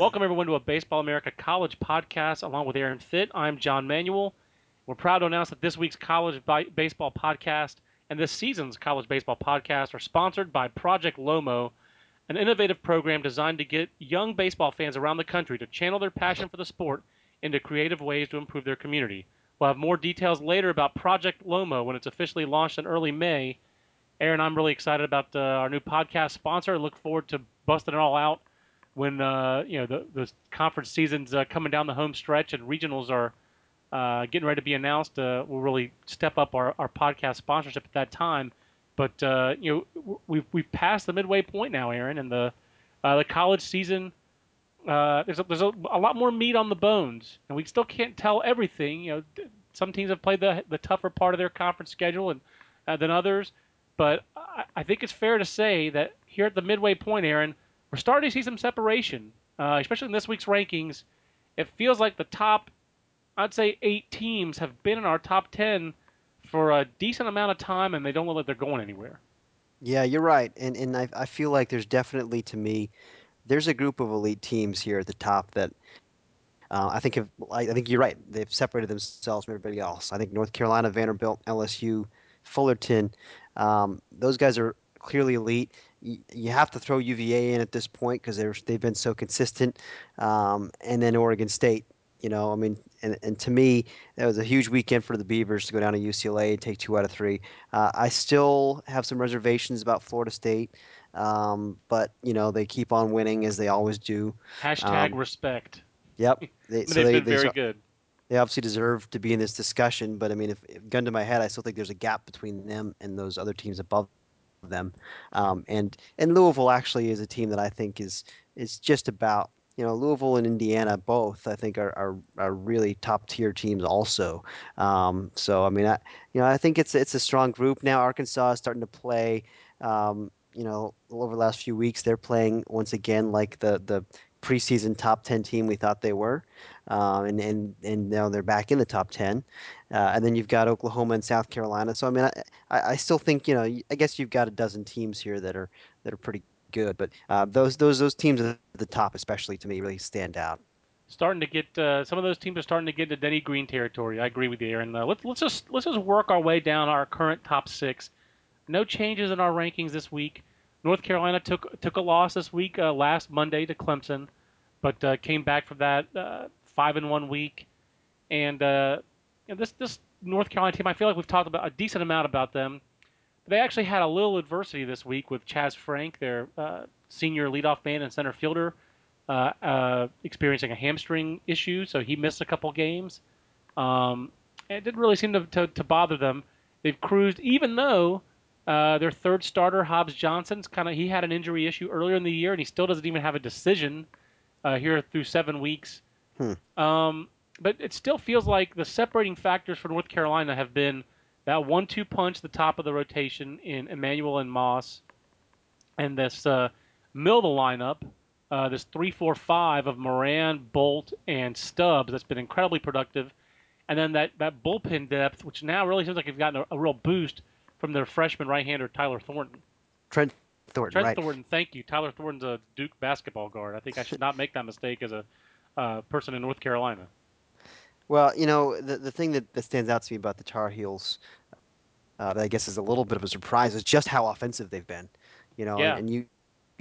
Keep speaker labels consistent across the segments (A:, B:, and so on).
A: Welcome, everyone, to a Baseball America College podcast along with Aaron Fitt. I'm John Manuel. We're proud to announce that this week's College Baseball podcast and this season's College Baseball podcast are sponsored by Project Lomo, an innovative program designed to get young baseball fans around the country to channel their passion for the sport into creative ways to improve their community. We'll have more details later about Project Lomo when it's officially launched in early May. Aaron, I'm really excited about uh, our new podcast sponsor. Look forward to busting it all out when uh, you know the, the conference season's uh, coming down the home stretch and regionals are uh, getting ready to be announced. Uh, we'll really step up our, our podcast sponsorship at that time. But uh, you know we've we've passed the midway point now, Aaron, and the uh, the college season. there's a, there's a, a, lot more meat on the bones, and we still can't tell everything. You know, some teams have played the the tougher part of their conference schedule and than others. But I, I think it's fair to say that here at the midway point, Aaron, we're starting to see some separation, uh, especially in this week's rankings. It feels like the top, I'd say, eight teams have been in our top 10 for a decent amount of time, and they don't look like they're going anywhere.
B: Yeah, you're right. And, and I, I feel like there's definitely, to me, there's a group of elite teams here at the top that uh, I think have, I, think you're right. They've separated themselves from everybody else. I think North Carolina, Vanderbilt, LSU, Fullerton, um, those guys are clearly elite you have to throw UVA in at this point because they've been so consistent, um, and then Oregon State. You know, I mean, and, and to me, that was a huge weekend for the Beavers to go down to UCLA and take two out of three. Uh, I still have some reservations about Florida State, um, but you know they keep on winning as they always do.
A: Hashtag um, respect.
B: Yep.
A: They, so they, been they, very good.
B: They obviously deserve to be in this discussion, but I mean, if, if gun to my head, I still think there's a gap between them and those other teams above them. Um, and and Louisville actually is a team that I think is is just about you know Louisville and Indiana both I think are are, are really top tier teams also. Um, so I mean I you know I think it's it's a strong group now. Arkansas is starting to play. Um, you know over the last few weeks they're playing once again like the the preseason top 10 team we thought they were. Um, and, and, and now they're back in the top 10. Uh, and then you've got Oklahoma and South Carolina. So, I mean, I, I still think, you know, I guess you've got a dozen teams here that are, that are pretty good. But uh, those, those, those teams at the top, especially to me, really stand out.
A: Starting to get uh, some of those teams are starting to get into Denny Green territory. I agree with you, Aaron. Uh, let's let's just let's just work our way down our current top six. No changes in our rankings this week. North Carolina took took a loss this week uh, last Monday to Clemson, but uh, came back from that uh, five in one week. And uh, this this North Carolina team, I feel like we've talked about a decent amount about them. They actually had a little adversity this week with Chaz Frank, their uh, senior leadoff man and center fielder, uh, experiencing a hamstring issue, so he missed a couple games. Um, it didn't really seem to, to, to bother them. They've cruised, even though uh, their third starter, Hobbs Johnson's kind of he had an injury issue earlier in the year, and he still doesn't even have a decision uh, here through seven weeks. Hmm. Um, but it still feels like the separating factors for North Carolina have been that one-two punch, the top of the rotation in Emanuel and Moss, and this uh, middle of the lineup, uh, this three-four-five of Moran, Bolt, and Stubbs that's been incredibly productive, and then that that bullpen depth, which now really seems like it's gotten a, a real boost from their freshman right-hander Tyler Thornton.
B: Trent Thornton.
A: Trent
B: right.
A: Thornton, thank you. Tyler Thornton's a Duke basketball guard. I think I should not make that mistake as a uh, person in North Carolina.
B: Well, you know, the the thing that, that stands out to me about the Tar Heels, uh, that I guess is a little bit of a surprise, is just how offensive they've been. You know,
A: yeah.
B: and you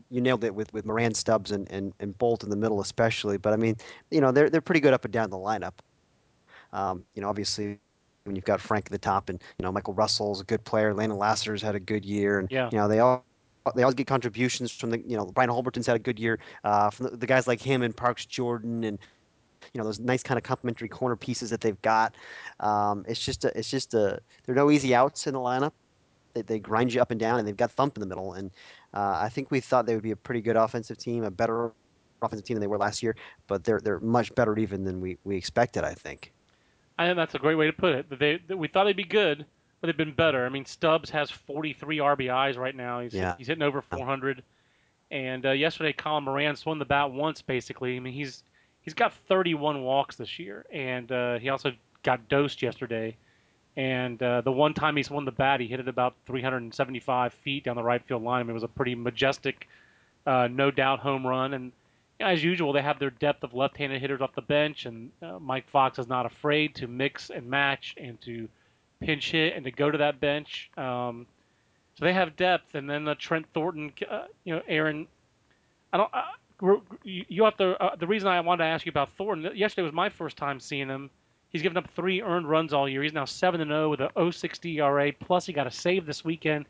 B: you nailed it with, with Moran Stubbs and, and, and Bolt in the middle especially. But I mean, you know, they're they're pretty good up and down the lineup. Um, you know, obviously when you've got Frank at the top and you know Michael Russell's a good player, Landon Lassiter's had a good year, and
A: yeah.
B: you know they all they always get contributions from the you know Brian Holberton's had a good year uh, from the, the, guys like him and Parks Jordan and you know those nice kind of complementary corner pieces that they've got. Um, it's just a, it's just a there are no easy outs in the lineup. They, they grind you up and down, and they've got thump in the middle. And uh, I think we thought they would be a pretty good offensive team, a better offensive team than they were last year. But they're they're much better even than we, we expected. I think.
A: I think that's a great way to put it. They, they we thought they'd be good, but they've been better. I mean, Stubbs has 43 RBIs right now. He's
B: yeah.
A: he's hitting over 400. And uh, yesterday, Colin Moran swung the bat once, basically. I mean, he's he's got 31 walks this year, and uh, he also got dosed yesterday. And uh, the one time he swung the bat, he hit it about 375 feet down the right field line. I mean, it was a pretty majestic, uh, no doubt home run. And as usual, they have their depth of left-handed hitters off the bench, and uh, Mike Fox is not afraid to mix and match and to pinch hit and to go to that bench. Um, so they have depth, and then the Trent Thornton, uh, you know, Aaron. I don't. Uh, you have to. Uh, the reason I wanted to ask you about Thornton yesterday was my first time seeing him. He's given up three earned runs all year. He's now seven and zero oh with a 0.60 ERA. Plus, he got a save this weekend.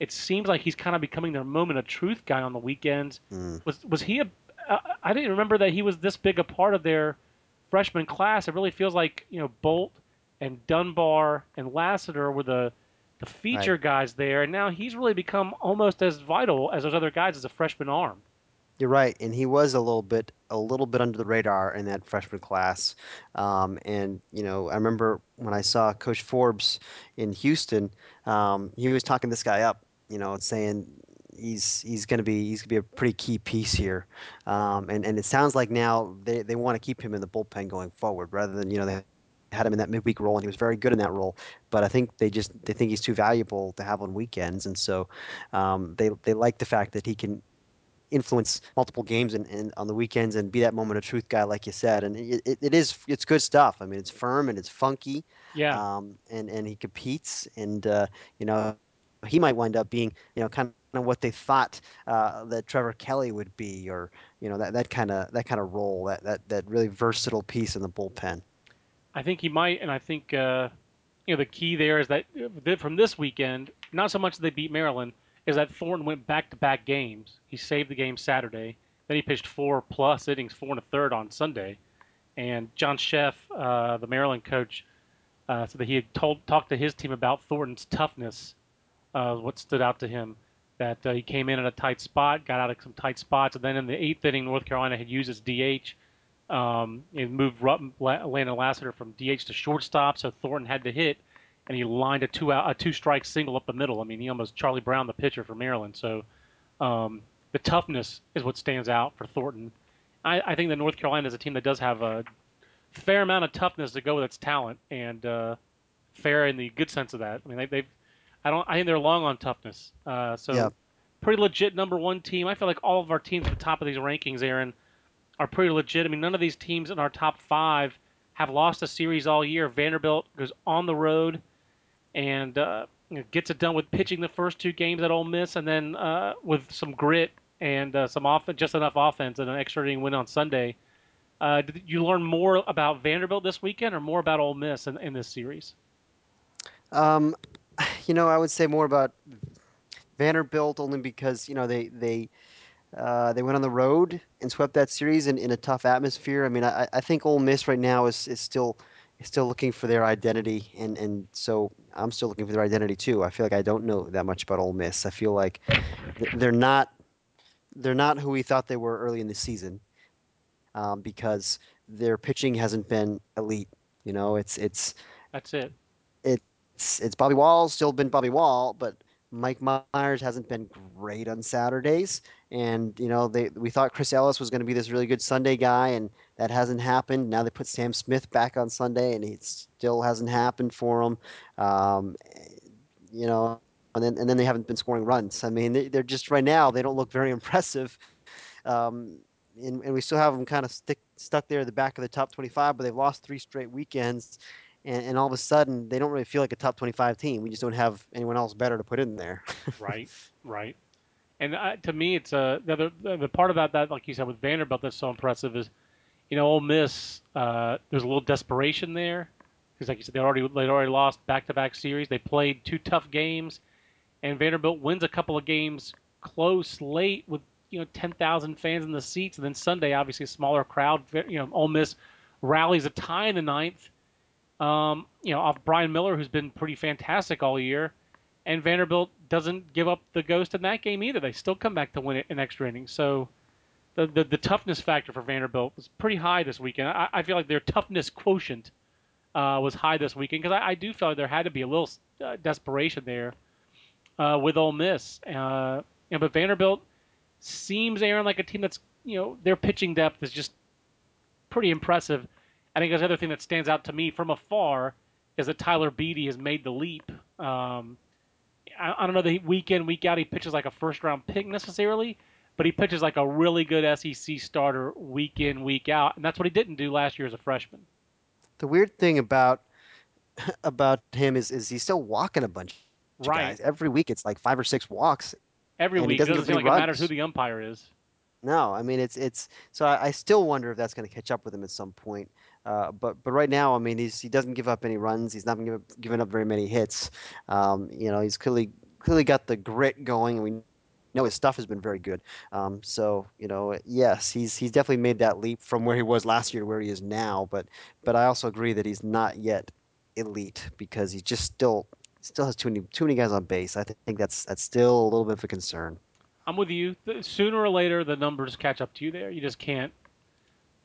A: It seems like he's kind of becoming their moment of truth guy on the weekends. Mm. Was was he a uh, I didn't remember that he was this big a part of their freshman class. It really feels like you know Bolt and Dunbar and Lassiter were the the feature right. guys there, and now he's really become almost as vital as those other guys as a freshman arm.
B: You're right, and he was a little bit a little bit under the radar in that freshman class. Um, and you know, I remember when I saw Coach Forbes in Houston, um, he was talking this guy up. You know, saying he's he's going to be he's going to be a pretty key piece here, um, and and it sounds like now they, they want to keep him in the bullpen going forward rather than you know they had him in that midweek role and he was very good in that role, but I think they just they think he's too valuable to have on weekends, and so um, they they like the fact that he can influence multiple games and, and on the weekends and be that moment of truth guy like you said and it, it, it is it's good stuff i mean it's firm and it's funky
A: yeah
B: um, and and he competes and uh, you know he might wind up being you know kind of what they thought uh, that Trevor Kelley would be, or you know that that kind of that kind of role, that that that really versatile piece in the bullpen.
A: I think he might, and I think uh, you know the key there is that from this weekend, not so much that they beat Maryland, is that Thornton went back-to-back games. He saved the game Saturday, then he pitched four plus innings, four and a third on Sunday, and John Szefc, uh, the Maryland coach, uh, said that he had told talked to his team about Thornton's toughness. Uh, what stood out to him that uh, he came in at a tight spot, got out of some tight spots, and then in the eighth inning, North Carolina had used his DH. Um, it moved Landon Lassiter from DH to shortstop, so Thornton had to hit, and he lined a two out, a two strike single up the middle. I mean, he almost Charlie Brown, the pitcher for Maryland. So um, the toughness is what stands out for Thornton. I, I think that North Carolina is a team that does have a fair amount of toughness to go with its talent, and uh, fair in the good sense of that. I mean, they, they've I don't. I think they're long on toughness. Uh, so yep. pretty legit number one team. I feel like all of our teams at the top of these rankings, Aaron, are pretty legit. I mean, none of these teams in our top five have lost a series all year. Vanderbilt goes on the road and uh, gets it done with pitching the first two games at Ole Miss, and then uh, with some grit and uh, some off just enough offense and an extra inning win on Sunday. Uh, did you learn more about Vanderbilt this weekend, or more about Ole Miss in, in this series?
B: Um, you know, I would say more about Vanderbilt only because you know they they uh, they went on the road and swept that series in, in a tough atmosphere. I mean, I, I think Ole Miss right now is, is still is still looking for their identity, and, and so I'm still looking for their identity too. I feel like I don't know that much about Ole Miss. I feel like they're not they're not who we thought they were early in the season um, because their pitching hasn't been elite. You know, it's it's
A: that's it.
B: It it's it's Bobby Wahl still been Bobby Wahl, but Mike Mayers hasn't been great on Saturdays. And you know, they we thought Chris Ellis was going to be this really good Sunday guy, and that hasn't happened. Now they put Sam Smith back on Sunday, and it still hasn't happened for him. Um, you know, and then and then they haven't been scoring runs. I mean, they, are just right now they don't look very impressive. Um, and, and we still have them kind of stick, stuck there at the back of the top 25, but they've lost three straight weekends and, and all of a sudden they don't really feel like a top 25 team. We just don't have anyone else better to put in there.
A: right, right. And uh, to me, it's uh, the, other, the part about that, like you said, with Vanderbilt that's so impressive is, you know, Ole Miss. Uh, there's a little desperation there because, like you said, they already they already lost back-to-back series. They played two tough games, and Vanderbilt wins a couple of games close late with you know 10,000 fans in the seats, and then Sunday, obviously, a smaller crowd. You know, Ole Miss rallies a tie in the ninth um, you know, off Brian Miller, who's been pretty fantastic all year. And Vanderbilt doesn't give up the ghost in that game either. They still come back to win it in extra innings. So the, the, the toughness factor for Vanderbilt was pretty high this weekend. I, I feel like their toughness quotient uh, was high this weekend because I, I, do feel like there had to be a little uh, desperation there uh, with Ole Miss. Uh, you but Vanderbilt seems, Aaron, like a team that's, you know, their pitching depth is just pretty impressive. I think the other thing that stands out to me from afar is that Tyler Beede has made the leap. Um, I, I, don't know the week in week out he pitches like a first round pick necessarily, but he pitches like a really good SEC starter week in, week out, and that's what he didn't do last year as a freshman.
B: The weird thing about about him is is he's still walking a bunch of
A: Right.
B: guys every week. It's like five or six walks.
A: Every
B: he
A: week, it
B: doesn't
A: doesn't seem like
B: any
A: it matters who the umpire is.
B: No, I mean it's it's so I, I still wonder if that's going to catch up with him at some point. Uh, but but right now, I mean, he doesn't give up any runs. He's not giving up, giving up very many hits. Um, you know, he's clearly clearly got the grit going. We know his stuff has been very good. Um, so you know, yes, he's he's definitely made that leap from where he was last year to where he is now. But but I also agree that he's not yet elite because he just still still has too many too many guys on base. I think that's that's still a little bit of a concern.
A: I'm with you. Sooner or later, the numbers catch up to you there. You just can't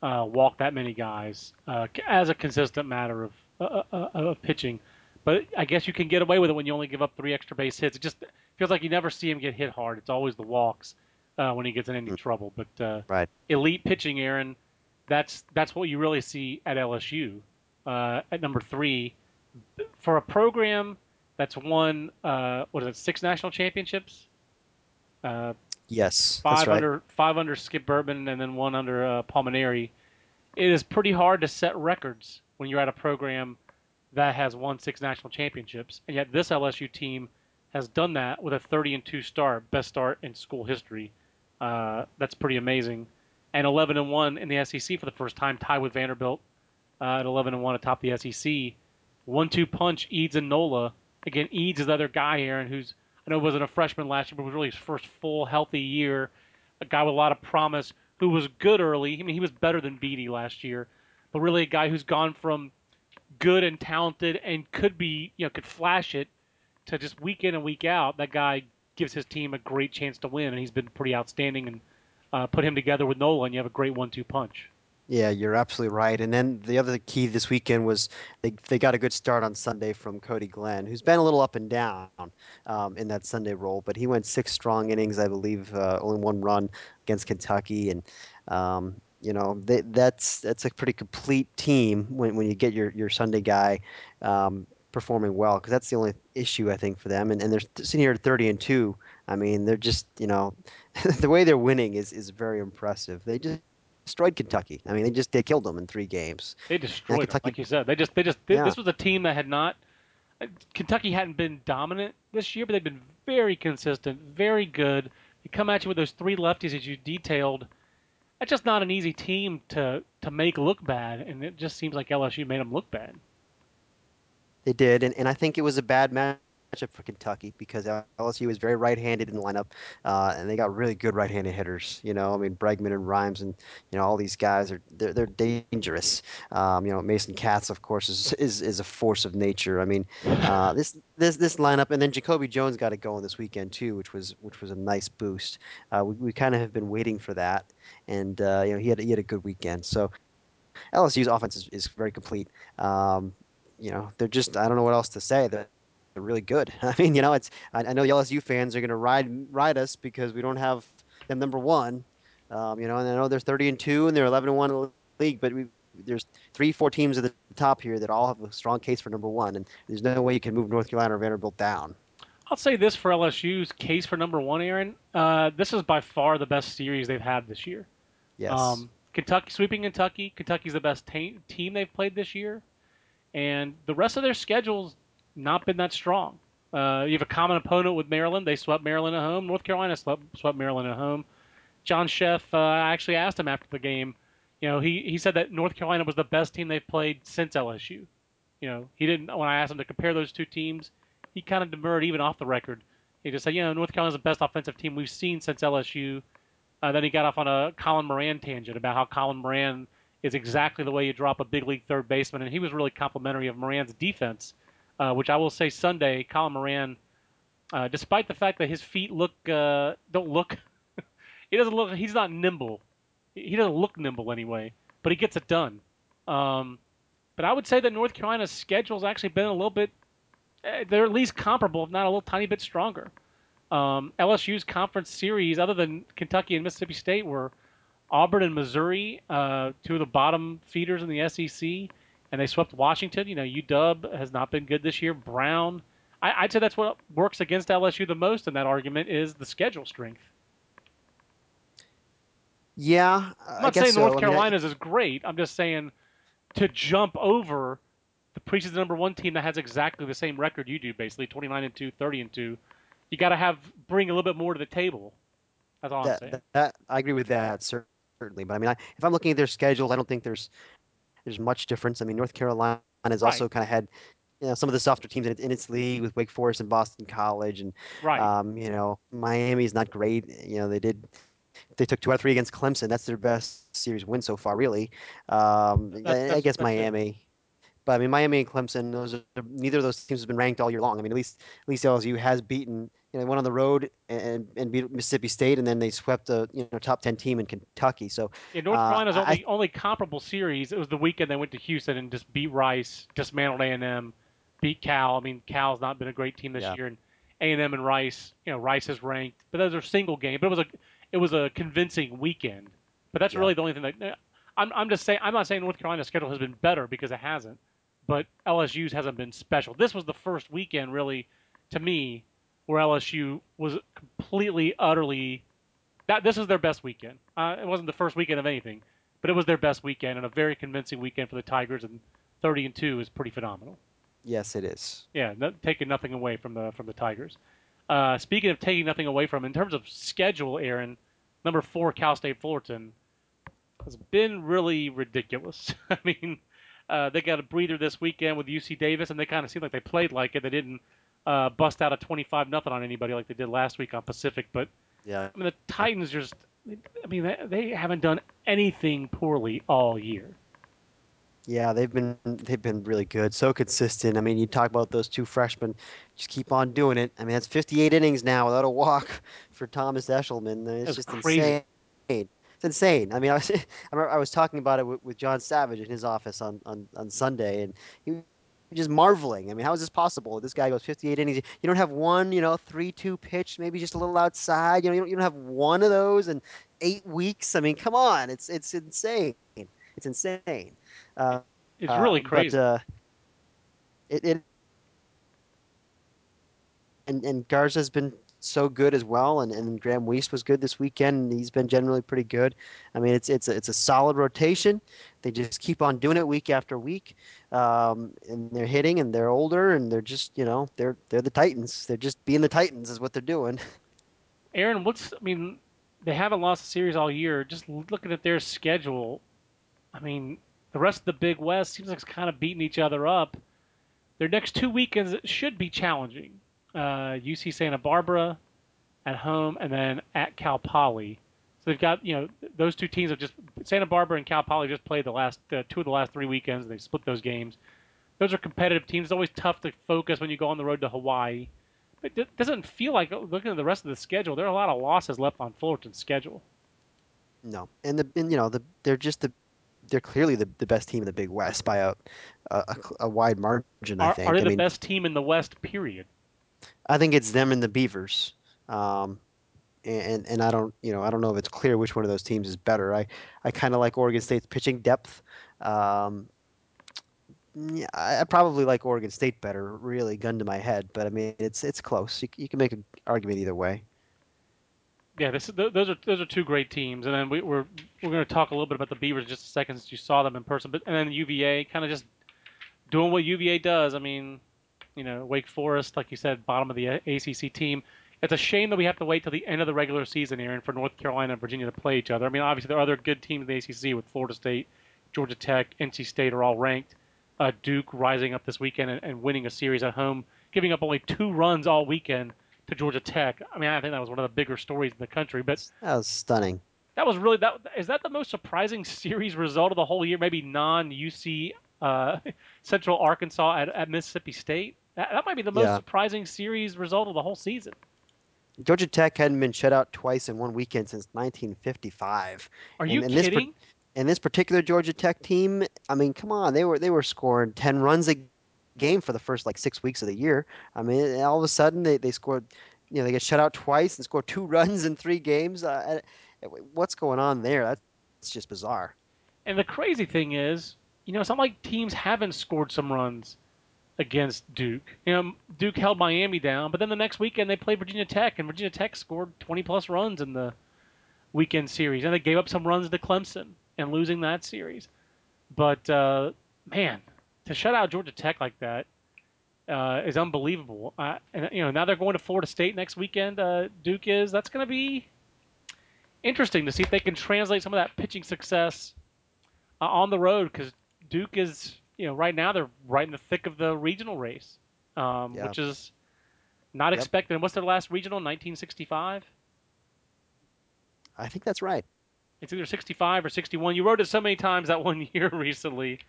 A: uh, walk that many guys uh, as a consistent matter of, uh, uh, uh, of pitching. But I guess you can get away with it when you only give up three extra base hits. It just feels like you never see him get hit hard. It's always the walks uh, when he gets in any trouble. But uh,
B: Right.
A: elite pitching, Aaron, that's that's what you really see at LSU uh, at number three for a program that's won uh, what is it six national championships.
B: Yes,
A: five
B: that's right.
A: under five under Skip Bertman and then one under uh, Paul Mainieri. It is pretty hard to set records when you're at a program that has won six national championships, and yet this LSU team has done that with a 30 and two start, best start in school history. Uh, that's pretty amazing, and 11 and one in the SEC for the first time, tied with Vanderbilt uh, at 11 and one atop the SEC. One-two punch, Eades and Nola. Again, Eades is the other guy, Aaron, who's I know it wasn't a freshman last year, but it was really his first full healthy year. A guy with a lot of promise who was good early. I mean, he was better than Beatty last year, but really a guy who's gone from good and talented and could be, you know, could flash it to just week in and week out. That guy gives his team a great chance to win, and he's been pretty outstanding. And uh, put him together with Nola, you have a great one-two punch.
B: Yeah, you're absolutely right. And then the other key this weekend was they they got a good start on Sunday from Cody Glenn, who's been a little up and down um, in that Sunday role, but he went six strong innings, I believe, uh, only one run against Kentucky, and um, you know they, that's that's a pretty complete team when, when you get your your Sunday guy um, performing well, because that's the only issue I think for them. And and they're sitting here at 30 and two. I mean, they're just you know the way they're winning is is very impressive. They just destroyed Kentucky. I mean, they just they killed them in three games.
A: They destroyed them,
B: Kentucky-
A: like you said. They just, they just, they,
B: Yeah.
A: this was a team that had not. uh, Kentucky hadn't been dominant this year, but they've been very consistent, very good. They come at you with those three lefties as you detailed. That's just not an easy team to to make look bad, and it just seems like LSU made them look bad.
B: They did, and, and I think it was a bad matchup for Kentucky because LSU was very right-handed in the lineup, uh, and they got really good right-handed hitters. You know, I mean Bregman and Rhymes, and you know all these guys are they're, they're dangerous. Um, you know Mason Katz, of course, is, is is a force of nature. I mean, uh, this this this lineup, and then Jacoby Jones got it going this weekend too, which was which was a nice boost. Uh, we we kind of have been waiting for that, and uh, you know he had he had a good weekend. So LSU's offense is, is very complete. Um, you know, they're just I don't know what else to say. They're, they're really good. I mean, you know, it's I, I know the LSU fans are going to ride ride us because we don't have them number one. Um, you know, and I know they're 30 and two and they're 11 and one in the league, but we there's three, four teams at the top here that all have a strong case for number one, and there's no way you can move North Carolina or Vanderbilt down.
A: I'll say this for LSU's case for number one, Aaron. Uh, this is by far the best series they've had this year.
B: Yes.
A: Um, Kentucky sweeping Kentucky. Kentucky's the best ta- team they've played this year, and the rest of their schedule's not been that strong. Uh, you have a common opponent with Maryland. They swept Maryland at home. North Carolina swept, swept Maryland at home. John Szefc, uh, I actually asked him after the game. You know, he, he said that North Carolina was the best team they've played since LSU. You know, he didn't. When I asked him to compare those two teams, he kind of demurred even off the record. He just said, you know, North Carolina's the best offensive team we've seen since LSU. Uh, then he got off on a Colin Moran tangent about how Colin Moran is exactly the way you drop a big league third baseman, and he was really complimentary of Moran's defense, uh, which I will say Sunday, Colin Moran, uh, despite the fact that his feet look uh, don't look, he doesn't look, he's not nimble. He doesn't look nimble anyway, but he gets it done. Um, but I would say that North Carolina's schedule's actually been a little bit, eh, they're at least comparable, if not a little tiny bit stronger. Um, LSU's conference series, other than Kentucky and Mississippi State, were Auburn and Missouri, uh, two of the bottom feeders in the SEC, and they swept Washington. You know, UW has not been good this year. Brown, I, I'd say that's what works against LSU the most in that argument is the schedule strength.
B: Yeah,
A: I'm not
B: I
A: saying
B: so.
A: North
B: I mean,
A: Carolina's is great. I'm just saying to jump over the preseason number one team that has exactly the same record you do, basically 29 and 2, 30 and 2, you got to have bring a little bit more to the table. That's all
B: that,
A: I'm saying.
B: That, that, I agree with that certainly, but I mean, I, if I'm looking at their schedule, I don't think there's there's much difference. I mean, North Carolina has right. also kind of had you know some of the softer teams in, in, its league with Wake Forest and Boston College, and
A: right.
B: um, you know Miami's not great. You know they did they took two out of three against Clemson. That's their best series win so far, really. Um, that's, that's, I guess Miami. But I mean, Miami and Clemson, those are, neither of those teams has been ranked all year long. I mean, at least at least LSU has beaten, you know, went on the road and, and beat Mississippi State, and then they swept a you know top ten team in Kentucky. So
A: yeah, North Carolina's uh, only I, only comparable series. It was the weekend they went to Houston and just beat Rice, dismantled A and M, beat Cal. I mean, Cal's not been a great team this yeah. year, and A and M and Rice, you know, Rice is ranked, but those are single game. But it was a it was a convincing weekend. But that's yeah. really the only thing that I'm I'm just saying. I'm not saying North Carolina's schedule has been better because it hasn't but LSU's hasn't been special. This was the first weekend, really, to me, where LSU was completely, utterly. That this was their best weekend. Uh, it wasn't the first weekend of anything, but it was their best weekend and a very convincing weekend for the Tigers. And 30 and two is pretty phenomenal.
B: Yes, it is.
A: Yeah, no, taking nothing away from the from the Tigers. Uh, speaking of taking nothing away from, in terms of schedule, Aaron, number four Cal State Fullerton has been really ridiculous. I mean, uh, they got a breather this weekend with UC Davis, and they kind of seemed like they played like it. They didn't uh, bust out a 25 nothing on anybody like they did last week on Pacific. But
B: yeah,
A: I mean the Titans just, I mean they, haven't done anything poorly all year.
B: Yeah, they've been they've been really good, so consistent. I mean, you talk about those two freshmen, just keep on doing it. I mean, that's 58 innings now without a walk for Thomas Eshelman. It's just
A: crazy.
B: insane. It's insane. I mean, I was I, I was talking about it with, with, John Savage in his office on, on, on Sunday, and he just marveling. I mean, how is this possible? This guy goes 58 innings. You don't have one, you know, three-two pitch, maybe just a little outside. You know, you don't, you don't have one of those in eight weeks. I mean, come on, it's it's insane. It's insane. Uh,
A: it's really crazy.
B: But, uh, it, it and and Garza's been so good as well, and, and Grahamm Wiest was good this weekend. he's been generally pretty good. I mean, it's it's a, it's a solid rotation. They just keep on doing it week after week, um, and they're hitting, and they're older, and they're just you know they're they're the Titans. They're just being the Titans is what they're doing.
A: Aaron, what's I mean, they haven't lost a series all year. Just looking at their schedule, I mean, the rest of the Big West seems like it's kind of beating each other up. Their next two weekends should be challenging uh, UC Santa Barbara at home, and then at Cal Poly. So they've got you know those two teams have just Santa Barbara and Cal Poly just played the last uh, two of the last three weekends. They split those games. Those are competitive teams. It's always tough to focus when you go on the road to Hawaii. But it doesn't feel like looking at the rest of the schedule. There are a lot of losses left on Fullerton's schedule.
B: No, and the and, you know the they're just the they're clearly the, the best team in the Big West by a a, a wide margin.
A: Are,
B: I think.
A: Are they
B: I
A: the
B: mean,
A: best team in the West? Period.
B: I think it's them and the Beavers. Um, and and I don't you know I don't know if it's clear which one of those teams is better. I I kind of like Oregon State's pitching depth. Um, yeah, I, probably like Oregon State better, really, gun to my head. But I mean, it's it's close. You, you can make an argument either way.
A: Yeah, this, those are those are two great teams, and then we, we're we're going to talk a little bit about the Beavers in just a second since you saw them in person. But and then UVA kind of just doing what UVA does. I mean, you know, Wake Forest, like you said, bottom of the ACC team. It's a shame that we have to wait till the end of the regular season, Aaron, for North Carolina and Virginia to play each other. I mean, obviously there are other good teams in the ACC with Florida State, Georgia Tech, NC State are all ranked. Uh, Duke rising up this weekend and, and winning a series at home, giving up only two runs all weekend to Georgia Tech. I mean, I think that was one of the bigger stories in the country. But
B: that was stunning.
A: That was really that. Is that the most surprising series result of the whole year? Maybe non UC uh, Central Arkansas at, at Mississippi State. That, that might be the most yeah. surprising series result of the whole season.
B: Georgia Tech hadn't been shut out twice in one weekend since 1955.
A: Are you and, and kidding?
B: This, and this particular Georgia Tech team, I mean, come on, they were they were scoring 10 runs a game for the first like six weeks of the year. I mean, all of a sudden they, they scored, you know, they get shut out twice and score two runs in three games. Uh, what's going on there? That's just bizarre.
A: And the crazy thing is, you know, it's not like teams haven't scored some runs against Duke. You know, Duke held Miami down, but then the next weekend they played Virginia Tech, and Virginia Tech scored 20 plus runs in the weekend series, and they gave up some runs to Clemson and losing that series. But uh, man, to shut out Georgia Tech like that uh, is unbelievable. And you know now they're going to Florida State next weekend. Uh, Duke is. That's going to be interesting to see if they can translate some of that pitching success uh, on the road because Duke is. You know, right now they're right in the thick of the regional race, um,
B: Yeah.
A: which is not
B: Yep.
A: expected. And what's their last regional? 1965.
B: I think that's right.
A: It's either 65 or 61. You wrote it so many times that one year recently.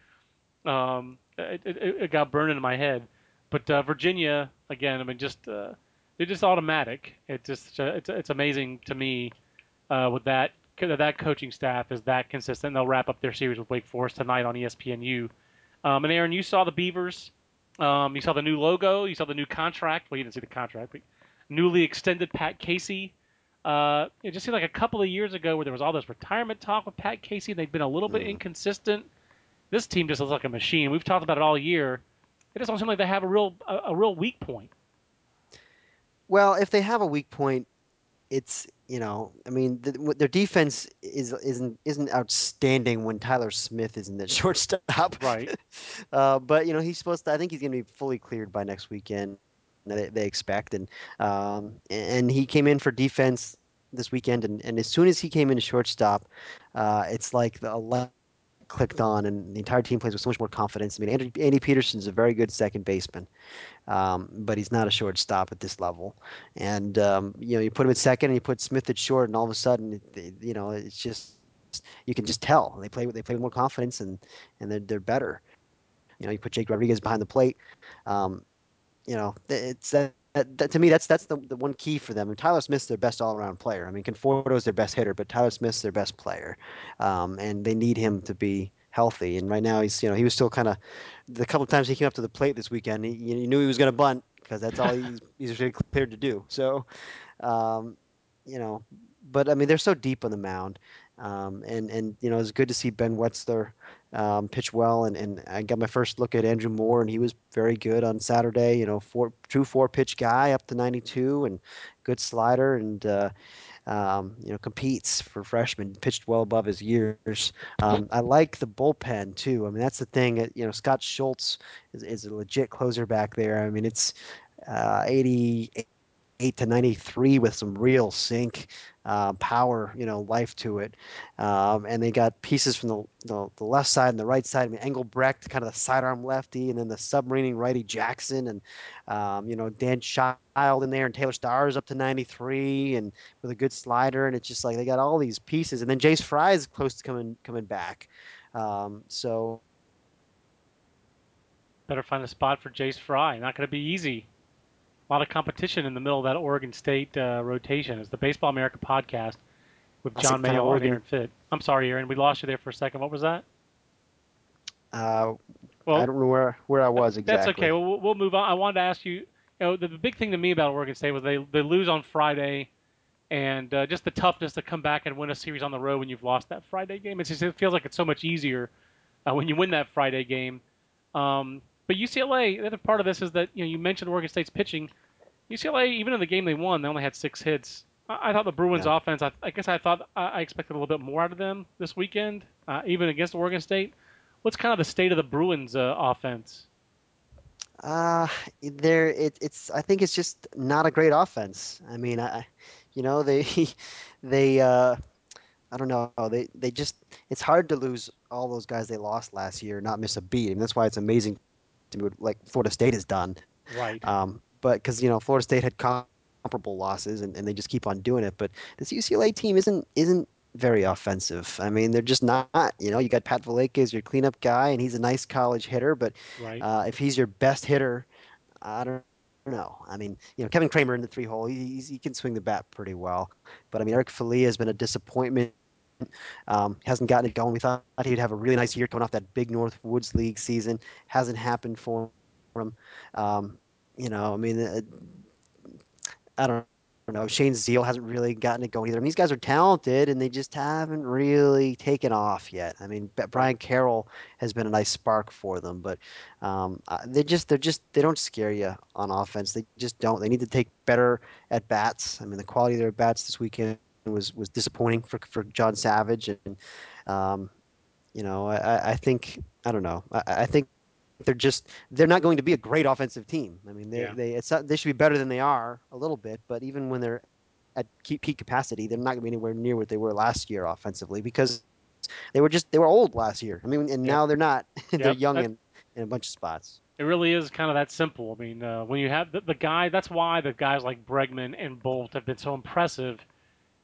A: Um, it, it, it got burned into my head. But uh, Virginia, again, I mean, just uh, they're just automatic. It's just uh, it's it's amazing to me uh, with that that that coaching staff is that consistent. They'll wrap up their series with Wake Forest tonight on ESPNU. Um, and Aaron, you saw the Beavers. Um, you saw the new logo. You saw the new contract. Well, you didn't see the contract, but newly extended Pat Casey. Uh, it just seemed like a couple of years ago where there was all this retirement talk with Pat Casey. And they've been a little bit
B: Mhm.
A: inconsistent. This team just looks like a machine. We've talked about it all year. It just don't seem like they have a real a, a real weak point.
B: Well, if they have a weak point, it's you know, I mean, th what- their defense is isn't isn't outstanding when Tyler Smith isn't at shortstop.
A: Right.
B: uh, but you know, he's supposed to. I think he's going to be fully cleared by next weekend. They, they expect, and um, and he came in for defense this weekend, and, and as soon as he came into shortstop, uh, it's like the clicked on, and the entire team plays with so much more confidence. I mean, Andy, Andy Peterson's a very good second baseman um, but he's not a shortstop at this level. And um, you know, you put him at second, and you put Smith at short, and all of a sudden, you know, it's just you can just tell they play with they play with more confidence, and and they're they're better. You know, you put Jake Rodriguez behind the plate. Um, you know, it's that. That, that- to me, that's that's the, the one key for them. And Tyler Smith's their best all-around player. I mean, Conforto's their best hitter, but Tyler Smith's their best player, um, and they need him to be healthy. And right now, he's you know he was still kind of the couple of times he came up to the plate this weekend, he, you knew he was going to bunt because that's all he's, he's really cleared to do. So, um, you know, but I mean, they're so deep on the mound. Um, and, and, you know, it's good to see Ben Wetzler um, pitch well. And, and I got my first look at Andrew Moore, and he was very good on Saturday. You know, four, true four pitch guy up to 92 and good slider. And, uh, um, you know, competes for freshman, pitched well above his years. Um, I like the bullpen too. I mean, that's the thing. uh, You know, Scott Schultz is, is a legit closer back there. I mean, it's uh, 88 to 93 with some real sink uh, power, you know, life to it. Um, and they got pieces from the, the, the left side and the right side. I mean, Engelbrekt, kind of the sidearm lefty, and then the submarining righty Jackson, and um, you know Dan Child in there, and Taylor Stars up to 93, and with a good slider. And it's just like they got all these pieces. And then Jace Fry is close to coming coming back. Um, so
A: Better find a spot for Jace Fry. Not going to be easy. A lot of competition in the middle of that Oregon State uh, rotation. It's the Baseball America podcast with
B: That's
A: John Manuel and. Aaron Fitt. I'm sorry, Aaron. We lost you there for a second. What was that?
B: uh,
A: Well,
B: I don't know where where I was exactly.
A: That's okay. Well, move on. I wanted to ask you. You know, the, the big thing to me about Oregon State was they they lose on Friday, and uh, just the toughness to come back and win a series on the road when you've lost that Friday game. It's just, it feels like it's so much easier uh, when you win that Friday game. Um, but UCLA, the other part of this is that you know you mentioned Oregon State's pitching. UCLA, even in the game they won, they only had six hits. I, I thought the Bruins'
B: Yeah.
A: offense. I, I guess I thought I, I expected a little bit more out of them this weekend, uh, even against Oregon State. What's kind of the state of the Bruins' uh, offense?
B: Uh, there it, it's I think it's just not a great offense. I mean, I you know, they they uh I don't know. They they just it's hard to lose all those guys they lost last year not miss a beat. And that's why it's amazing to me what, like Florida State has done.
A: Right.
B: Um, but because you know Florida State had comparable losses and, and they just keep on doing it. But this UCLA team isn't isn't very offensive. I mean, they're just not. You know, you got Pat Valaika as your cleanup guy, and he's a nice college hitter. But
A: Right.
B: uh, if he's your best hitter, I don't know. I mean, you know, Kevin Kramer in the three hole, he, he can swing the bat pretty well. But I mean, Eric Filia has been a disappointment. Um, hasn't gotten it going. We thought he'd have a really nice year coming off that big North Woods League season. Hasn't happened for him. Um, you know, I mean, uh, I don't, know. Shane Zeile hasn't really gotten it going either. I mean, these guys are talented, and they just haven't really taken off yet. I mean, Brian Carroll has been a nice spark for them, but um, uh, they just they're just they don't scare you on offense. They just don't. They need to take better at bats. I mean, the quality of their bats this weekend was was disappointing for for John Savage, and um, you know, I, I think I don't know. I, I think they're just they're not going to be a great offensive team. I mean, they
A: Yeah.
B: they it's not, they should be better than they are a little bit, but even when they're at peak capacity, they're not going to be anywhere near what they were last year offensively because they were just they were old last year. I mean, and
A: Yep.
B: now they're not. they're
A: Yep.
B: young in, in a bunch of spots.
A: It really is kind of that simple. I mean, uh, when you have the, the guy, that's why the guys like Bregman and Bolt have been so impressive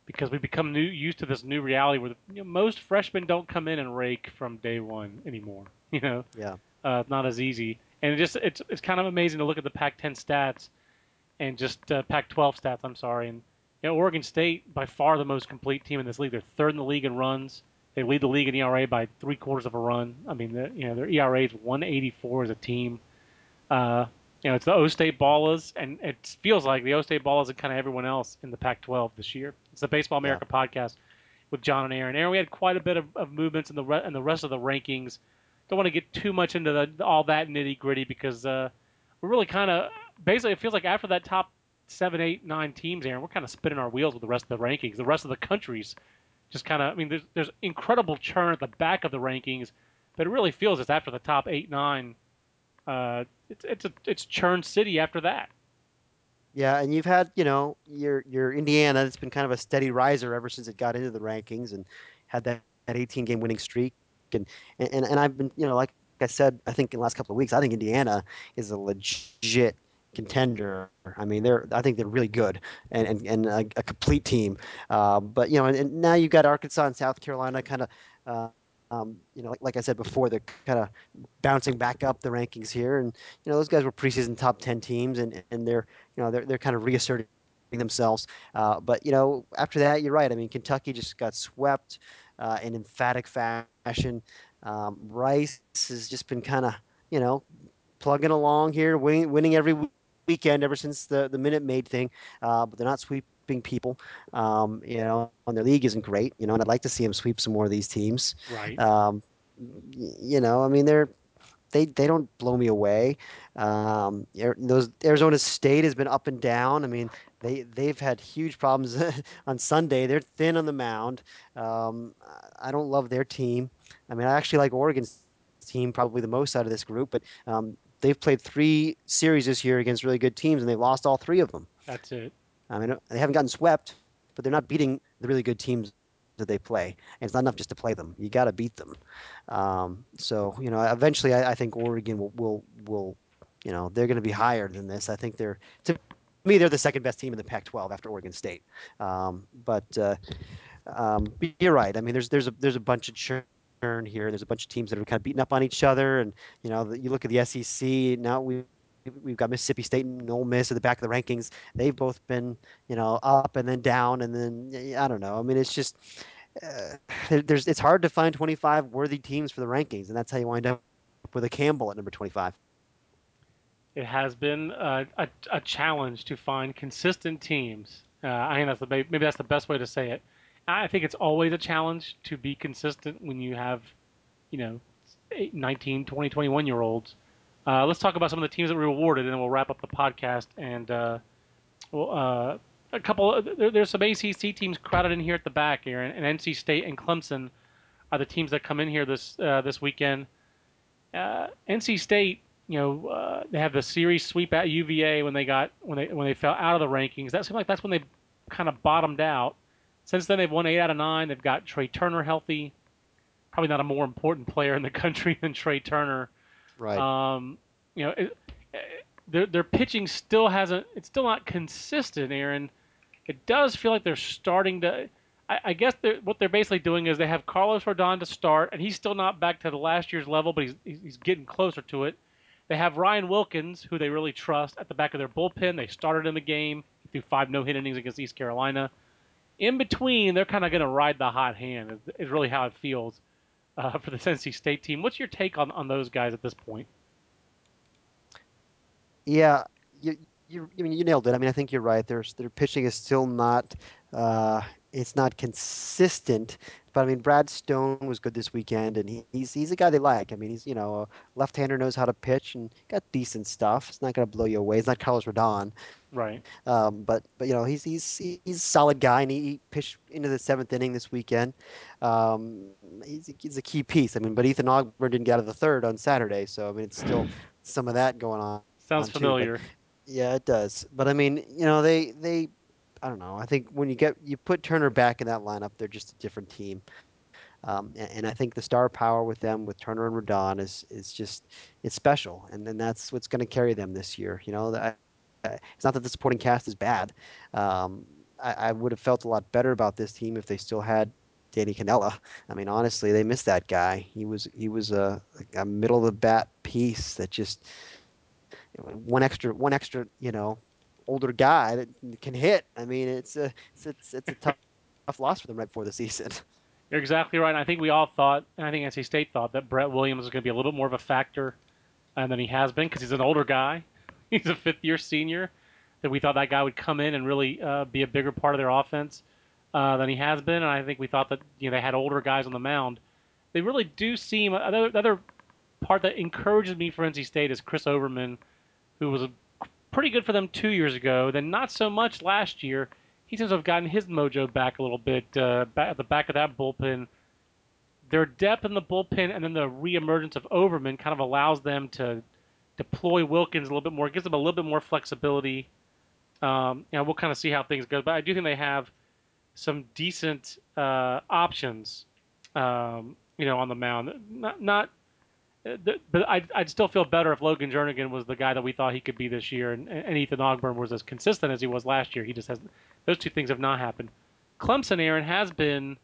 A: because we become new used to this new reality where you know, most freshmen don't come in and rake from day one anymore. You know,
B: Yeah.
A: uh, not as easy, and it just it's it's kind of amazing to look at the Pac-10 stats and just uh, Pac-12 stats. I'm sorry, and you know, Oregon State by far the most complete team in this league. They're third in the league in runs. They lead the league in ERA by three quarters of a run. I mean, the, you know, their ERA is 184 as a team. Uh, you know, it's the O State Ballas, and it feels like the O State Ballas and kind of everyone else in the Pac-12 this year. It's the Baseball America podcast with John and Aaron. Aaron, we had quite a bit of, of movements in the re- in the rest of the rankings. Don't want to get too much into the, all that nitty gritty because uh, we're really kind of basically it feels like after that top seven, eight, nine teams, Aaron, we're kind of spinning our wheels with the rest of the rankings. The rest of the countries just kind of, I mean, there's there's incredible churn at the back of the rankings, but it really feels it's after the top eight, nine. Uh, it's it's a, it's churn city after that.
B: Yeah, and you've had, you know, your your Indiana that's been kind of a steady riser ever since it got into the rankings and had that, that 18 game winning streak. And, and and I've been, you know, like I said, I think in the last couple of weeks, I think Indiana is a legit contender. I mean, they're I think they're really good and and, and a, a complete team. Uh, but you know, and, and now you've got Arkansas and South Carolina kind of. Um, you know, like, like I said before, they're kind of bouncing back up the rankings here, and you know those guys were preseason top ten teams, and and they're you know they're they're kind of reasserting themselves. Uh, but you know after that, you're right. I mean, Kentucky just got swept uh, in emphatic fashion. Um, Rice has just been kind of you know plugging along here, winning winning every weekend ever since the the Minute Maid thing, uh, but they're not sweeping people. Um, you know, and their league isn't great. You know, and I'd like to see them sweep some more of these teams.
A: Right.
B: Um, you know, I mean, they're they they don't blow me away. Um, those Arizona State has been up and down. I mean, they they've had huge problems on Sunday. They're thin on the mound. Um, I don't love their team. I mean, I actually like Oregon's team probably the most out of this group, but um, they've played three series this year against really good teams, and they lost all three of them.
A: That's it.
B: I mean, they haven't gotten swept, but they're not beating the really good teams that they play. And it's not enough just to play them; you got to beat them. Um, so you know, eventually, I, I think Oregon will, will will you know they're going to be higher than this. I think they're to me they're the second best team in the Pac-12 after Oregon State. Um, but uh, um, you're right. I mean, there's there's a there's a bunch of churn here. There's a bunch of teams that are kind of beating up on each other, and you know, you look at the SEC now. We we've got Mississippi State and Ole Miss at the back of the rankings. They've both been you know up and then down, and then I don't know. I mean, it's just uh, there's it's hard to find 25 worthy teams for the rankings, and that's how you wind up with a Campbell at number 25.
A: It has been a, a, a challenge to find consistent teams. Uh, I think that's the maybe that's the best way to say it. I think it's always a challenge to be consistent when you have, you know, 19, 20, 21 year olds. Uh, let's talk about some of the teams that were awarded, and then we'll wrap up the podcast. And uh, well, uh, a couple. There, there's some ACC teams crowded in here at the back here, and, and NC State and Clemson are the teams that come in here this uh, this weekend. Uh, NC State, you know, uh, they have the series sweep at UVA when they got when they when they fell out of the rankings. That seemed like that's when they kind of bottomed out. Since then, they've won eight out of nine. They've got Trea Turner healthy. Probably not a more important player in the country than Trea Turner.
B: Right.
A: Um, you know, it, it, their their pitching still hasn't. It's still not consistent, Aaron. It does feel like they're starting to. I, guess they're, what they're basically doing is they have Carlos Rodon to start, and he's still not back to the last year's level, but he's he's he's getting closer to it. They have Ryan Wilkins, who they really trust, at the back of their bullpen. They started in the game. He threw five no hit innings against East Carolina. In between, they're kind of going to ride the hot hand. Is, is really how it feels uh, for the NC State team. What's your take on, on those guys at this point?
B: Yeah, you, you, I mean, you nailed it. I mean, I think you're right. There's their pitching is still not, uh, it's not consistent. But I mean, Brad Stone was good this weekend, and he, he's he's a guy they like. I mean, he's you know a left-hander knows how to pitch and got decent stuff. It's not going to blow you away. It's not Carlos Rodon,
A: Right.
B: Um, but but you know he's he's he's a solid guy, and he, he pitched into the seventh inning this weekend. Um, he's, he's a key piece. I mean, but Ethan Ogburn didn't get out of the third on Saturday, so I mean it's still some of that going on,
A: Sounds
B: on too. But
A: familiar.
B: yeah, it does. But I mean, you know they they I don't know. I think when you get you put Turner back in that lineup, they're just a different team. Um, and, and I think the star power with them, with Turner and Rodon, is is just it's special, and then that's what's going to carry them this year. You know, I- it's not that the supporting cast is bad. Um, I, I would have felt a lot better about this team if they still had Danny Canela. I mean, honestly, they missed that guy. He was he was a, a middle of the bat piece that just one extra one extra you know older guy that can hit. I mean, it's a it's it's, it's a tough, tough loss for them right before the season.
A: You're exactly right. And I think we all thought, and I think NC State thought that Brett Williams was going to be a little bit more of a factor uh, than he has been because he's an older guy. He's a fifth year senior. That we thought that guy would come in and really uh, be a bigger part of their offense uh, than he has been. And I think we thought that you know they had older guys on the mound. They really do seem another another part that encourages me for NC State is Chris Overman, who was pretty good for them two years ago, then not so much last year. He seems to have gotten his mojo back a little bit uh, back at the back of that bullpen. Their depth in the bullpen and then the reemergence of Overman kind of allows them to deploy Wilkins a little bit more, It gives them a little bit more flexibility. Um, know, we'll kind of see how things go, but I do think they have some decent uh, options, um, you know, on the mound. Not, not uh, but I'd, I'd still feel better if Logan Jernigan was the guy that we thought he could be this year, and, and Ethan Ogburn was as consistent as he was last year. He just has those two things have not happened. Clemson, Aaron has been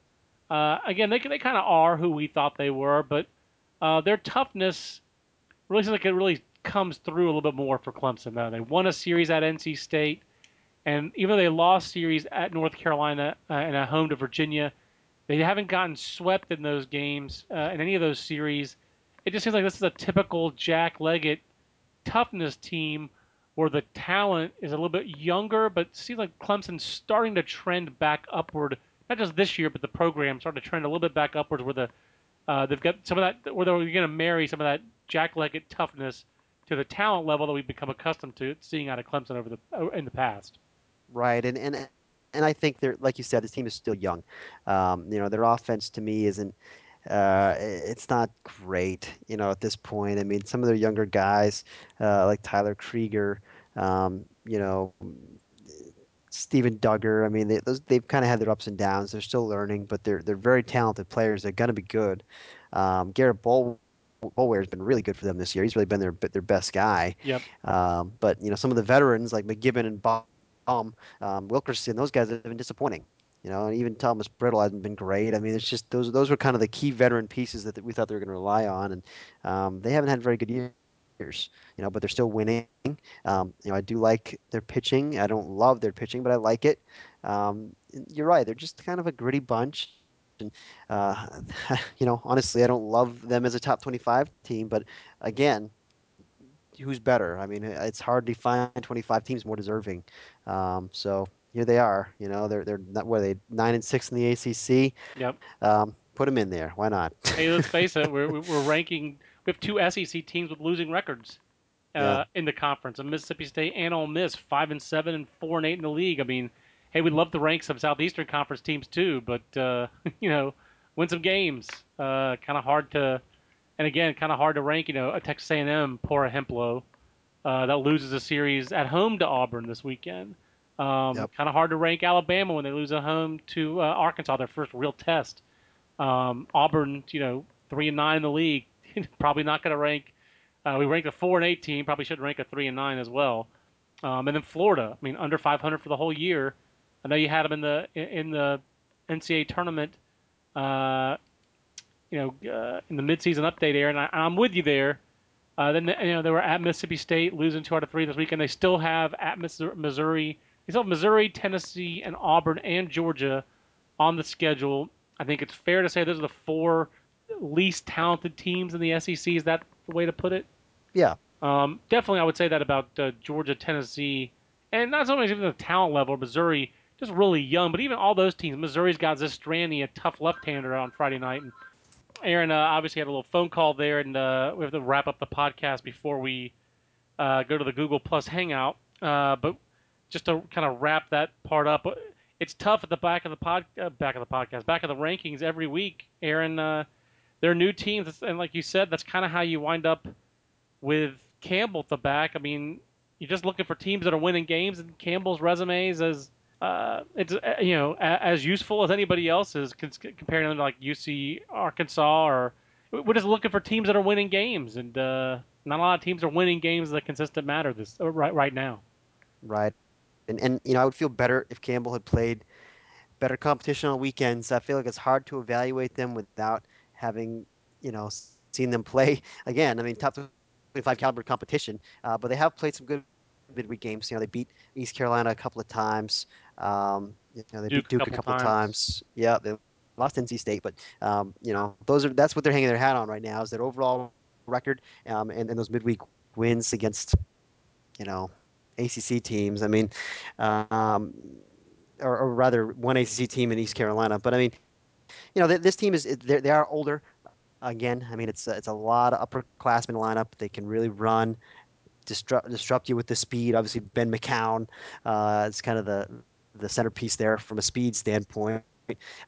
A: uh, again. They they kind of are who we thought they were, but uh, their toughness really seems like it really comes through a little bit more for Clemson. Though they won a series at NC State, and even though they lost series at North Carolina uh, and at home to Virginia, they haven't gotten swept in those games uh, in any of those series it just seems like this is a typical Jack Leggett toughness team where the talent is a little bit younger, but seems like Clemson's starting to trend back upward. Not just this year, but the program starting to trend a little bit back upwards where the uh, they've got some of that where they're going to marry some of that Jack Leggett toughness to the talent level that we've become accustomed to seeing out of Clemson over the in the past.
B: Right, and and and I think they're like you said, this team is still young. Um, you know, their offense to me isn't uh, it's not great, you know, at this point. I mean, some of their younger guys, uh, like Tyler Krieger, um, you know, Steven Duggar. I mean, they, those, they've kind of had their ups and downs. They're still learning, but they're they're very talented players. They're going to be good. Um, Garrett Bull. Boulware has been really good for them this year. He's really been their their best guy.
A: Yep.
B: Um, but you know, some of the veterans like McGibbon and Baum, um, Wilkerson, those guys have been disappointing. You know, and even Thomas Brittle hasn't been great. I mean, it's just those those were kind of the key veteran pieces that, that we thought they were going to rely on, and um, they haven't had very good years. You know, but they're still winning. Um, you know, I do like their pitching. I don't love their pitching, but I like it. Um, you're right; they're just kind of a gritty bunch. And uh, you know, honestly, I don't love them as a top 25 team, but again, who's better? I mean, it's hard to find 25 teams more deserving. Um, so here they are. You know, they're they're not what are they nine and six in the ACC.
A: Yep.
B: Um, put them in there. Why not?
A: hey, let's face it. We're we're ranking. We have two SEC teams with losing records uh, yeah. in the conference. And Mississippi State and Ole Miss, five and seven and four and eight in the league. I mean, hey, we love the ranks of Southeastern Conference teams too, but uh, you know, win some games. Uh, kind of hard to, and again, kind of hard to rank. You know, a Texas A&M, Pora Hemplo, uh, that loses a series at home to Auburn this weekend. Um, yep. Kind of hard to rank Alabama when they lose at home to uh, Arkansas, their first real test. Um, Auburn, you know, three and nine in the league, probably not going to rank. Uh, we ranked a four and eight team, probably should rank a three and nine as well. Um, and then Florida, I mean, under 500 for the whole year. I know you had them in the in the NCAA tournament, uh, you know, uh, in the midseason update, Aaron. I, I'm with you there. Uh, then you know they were at Mississippi State, losing two out of three this weekend. They still have at Missouri they still have Missouri, Tennessee, and Auburn and Georgia on the schedule. I think it's fair to say those are the four least talented teams in the SEC. Is that the way to put it?
B: Yeah.
A: Um, definitely, I would say that about uh, Georgia, Tennessee, and not so much even the talent level. Missouri, just really young, but even all those teams. Missouri's got Zastryzny, a tough left-hander, on Friday night. And Aaron uh, obviously had a little phone call there, and uh, we have to wrap up the podcast before we uh, go to the Google Plus Hangout. Uh, but just to kind of wrap that part up, it's tough at the back of the pod, uh, back of the podcast, back of the rankings every week. Aaron, uh, they're new teams, and like you said, that's kind of how you wind up with Campbell at the back. I mean, you're just looking for teams that are winning games, and Campbell's resume is as uh, it's uh, you know as useful as anybody else's comparing them to like UC Arkansas or we're just looking for teams that are winning games, and uh, not a lot of teams are winning games that consistent matter this uh, right right now.
B: Right, and and you know I would feel better if Campbell had played better competition on weekends. I feel like it's hard to evaluate them without having you know seen them play again. I mean, top 25 caliber competition, uh, but they have played some good midweek games. You know, they beat East Carolina a couple of times. Um, you know, they
A: Duke
B: beat Duke a couple, couple times. of times. Yeah, they lost NC State, but um, you know, those are that's what they're hanging their hat on right now is their overall record um, and, and those midweek wins against you know ACC teams. I mean, um, or, or, rather, one ACC team in East Carolina. But I mean, you know, this team is they are older. Again, I mean, it's it's a lot of upperclassmen lineup. They can really run, disrupt disrupt you with the speed. Obviously, Ben McCown uh, is kind of the the centerpiece there from a speed standpoint.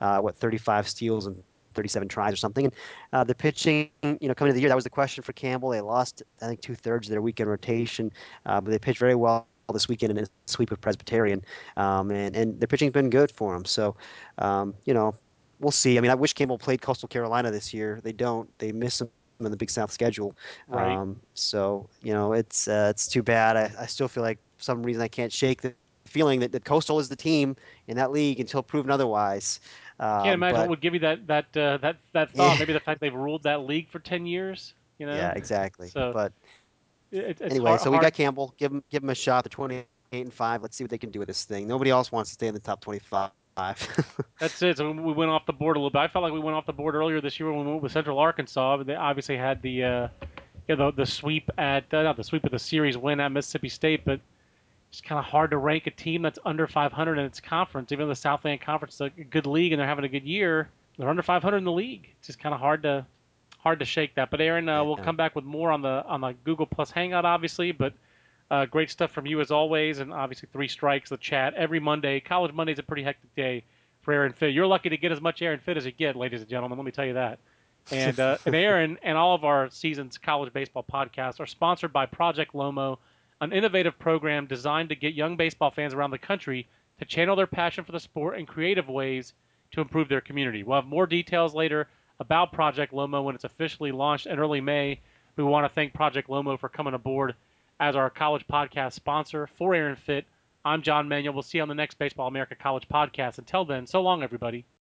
B: Uh, what 35 steals and 37 tries or something. And uh, the pitching, you know, coming into the year, that was the question for Campbell. They lost, I think, two thirds of their weekend rotation, uh, but they pitched very well this weekend in a sweep of Presbyterian, um, and and their pitching's been good for them. So, um, you know, we'll see. I mean, I wish Campbell played Coastal Carolina this year. They don't. They miss them in the Big South schedule.
A: Right.
B: Um, so you know, it's uh, it's too bad. I, I still feel like for some reason I can't shake the feeling that, that Coastal is the team in that league until proven otherwise.
A: Um, Can't imagine but, what would give you that that uh, that that thought. Yeah. Maybe the fact they've ruled that league for ten years. You know.
B: Yeah, exactly.
A: So,
B: but
A: it,
B: anyway,
A: hard,
B: so we got Campbell. Give him give him a shot. The twenty eight and five. Let's see what they can do with this thing. Nobody else wants to stay in the top twenty five.
A: That's it. So we went off the board a little bit. I felt like we went off the board earlier this year when we went with Central Arkansas. They obviously had the uh, you know, the, the sweep at uh, not the sweep of the series win at Mississippi State, but it's kind of hard to rank a team that's under 500 in its conference. Even though the Southland Conference is a good league and they're having a good year, they're under 500 in the league. It's just kind of hard to hard to shake that. But Aaron, uh, we'll come back with more on the on the Google Plus Hangout, obviously. But uh, great stuff from you as always, and obviously three strikes, the chat every Monday. College Monday is a pretty hectic day for Aaron Fitt. You're lucky to get as much Aaron Fitt as you get, ladies and gentlemen. Let me tell you that. And uh, and Aaron and all of our seasons college baseball podcasts are sponsored by Project Lomo an innovative program designed to get young baseball fans around the country to channel their passion for the sport in creative ways to improve their community. We'll have more details later about Project Lomo when it's officially launched in early May. We want to thank Project Lomo for coming aboard as our college podcast sponsor for Aaron Fitt, I'm John Manuel. We'll see you on the next Baseball America College podcast. Until then, so long, everybody.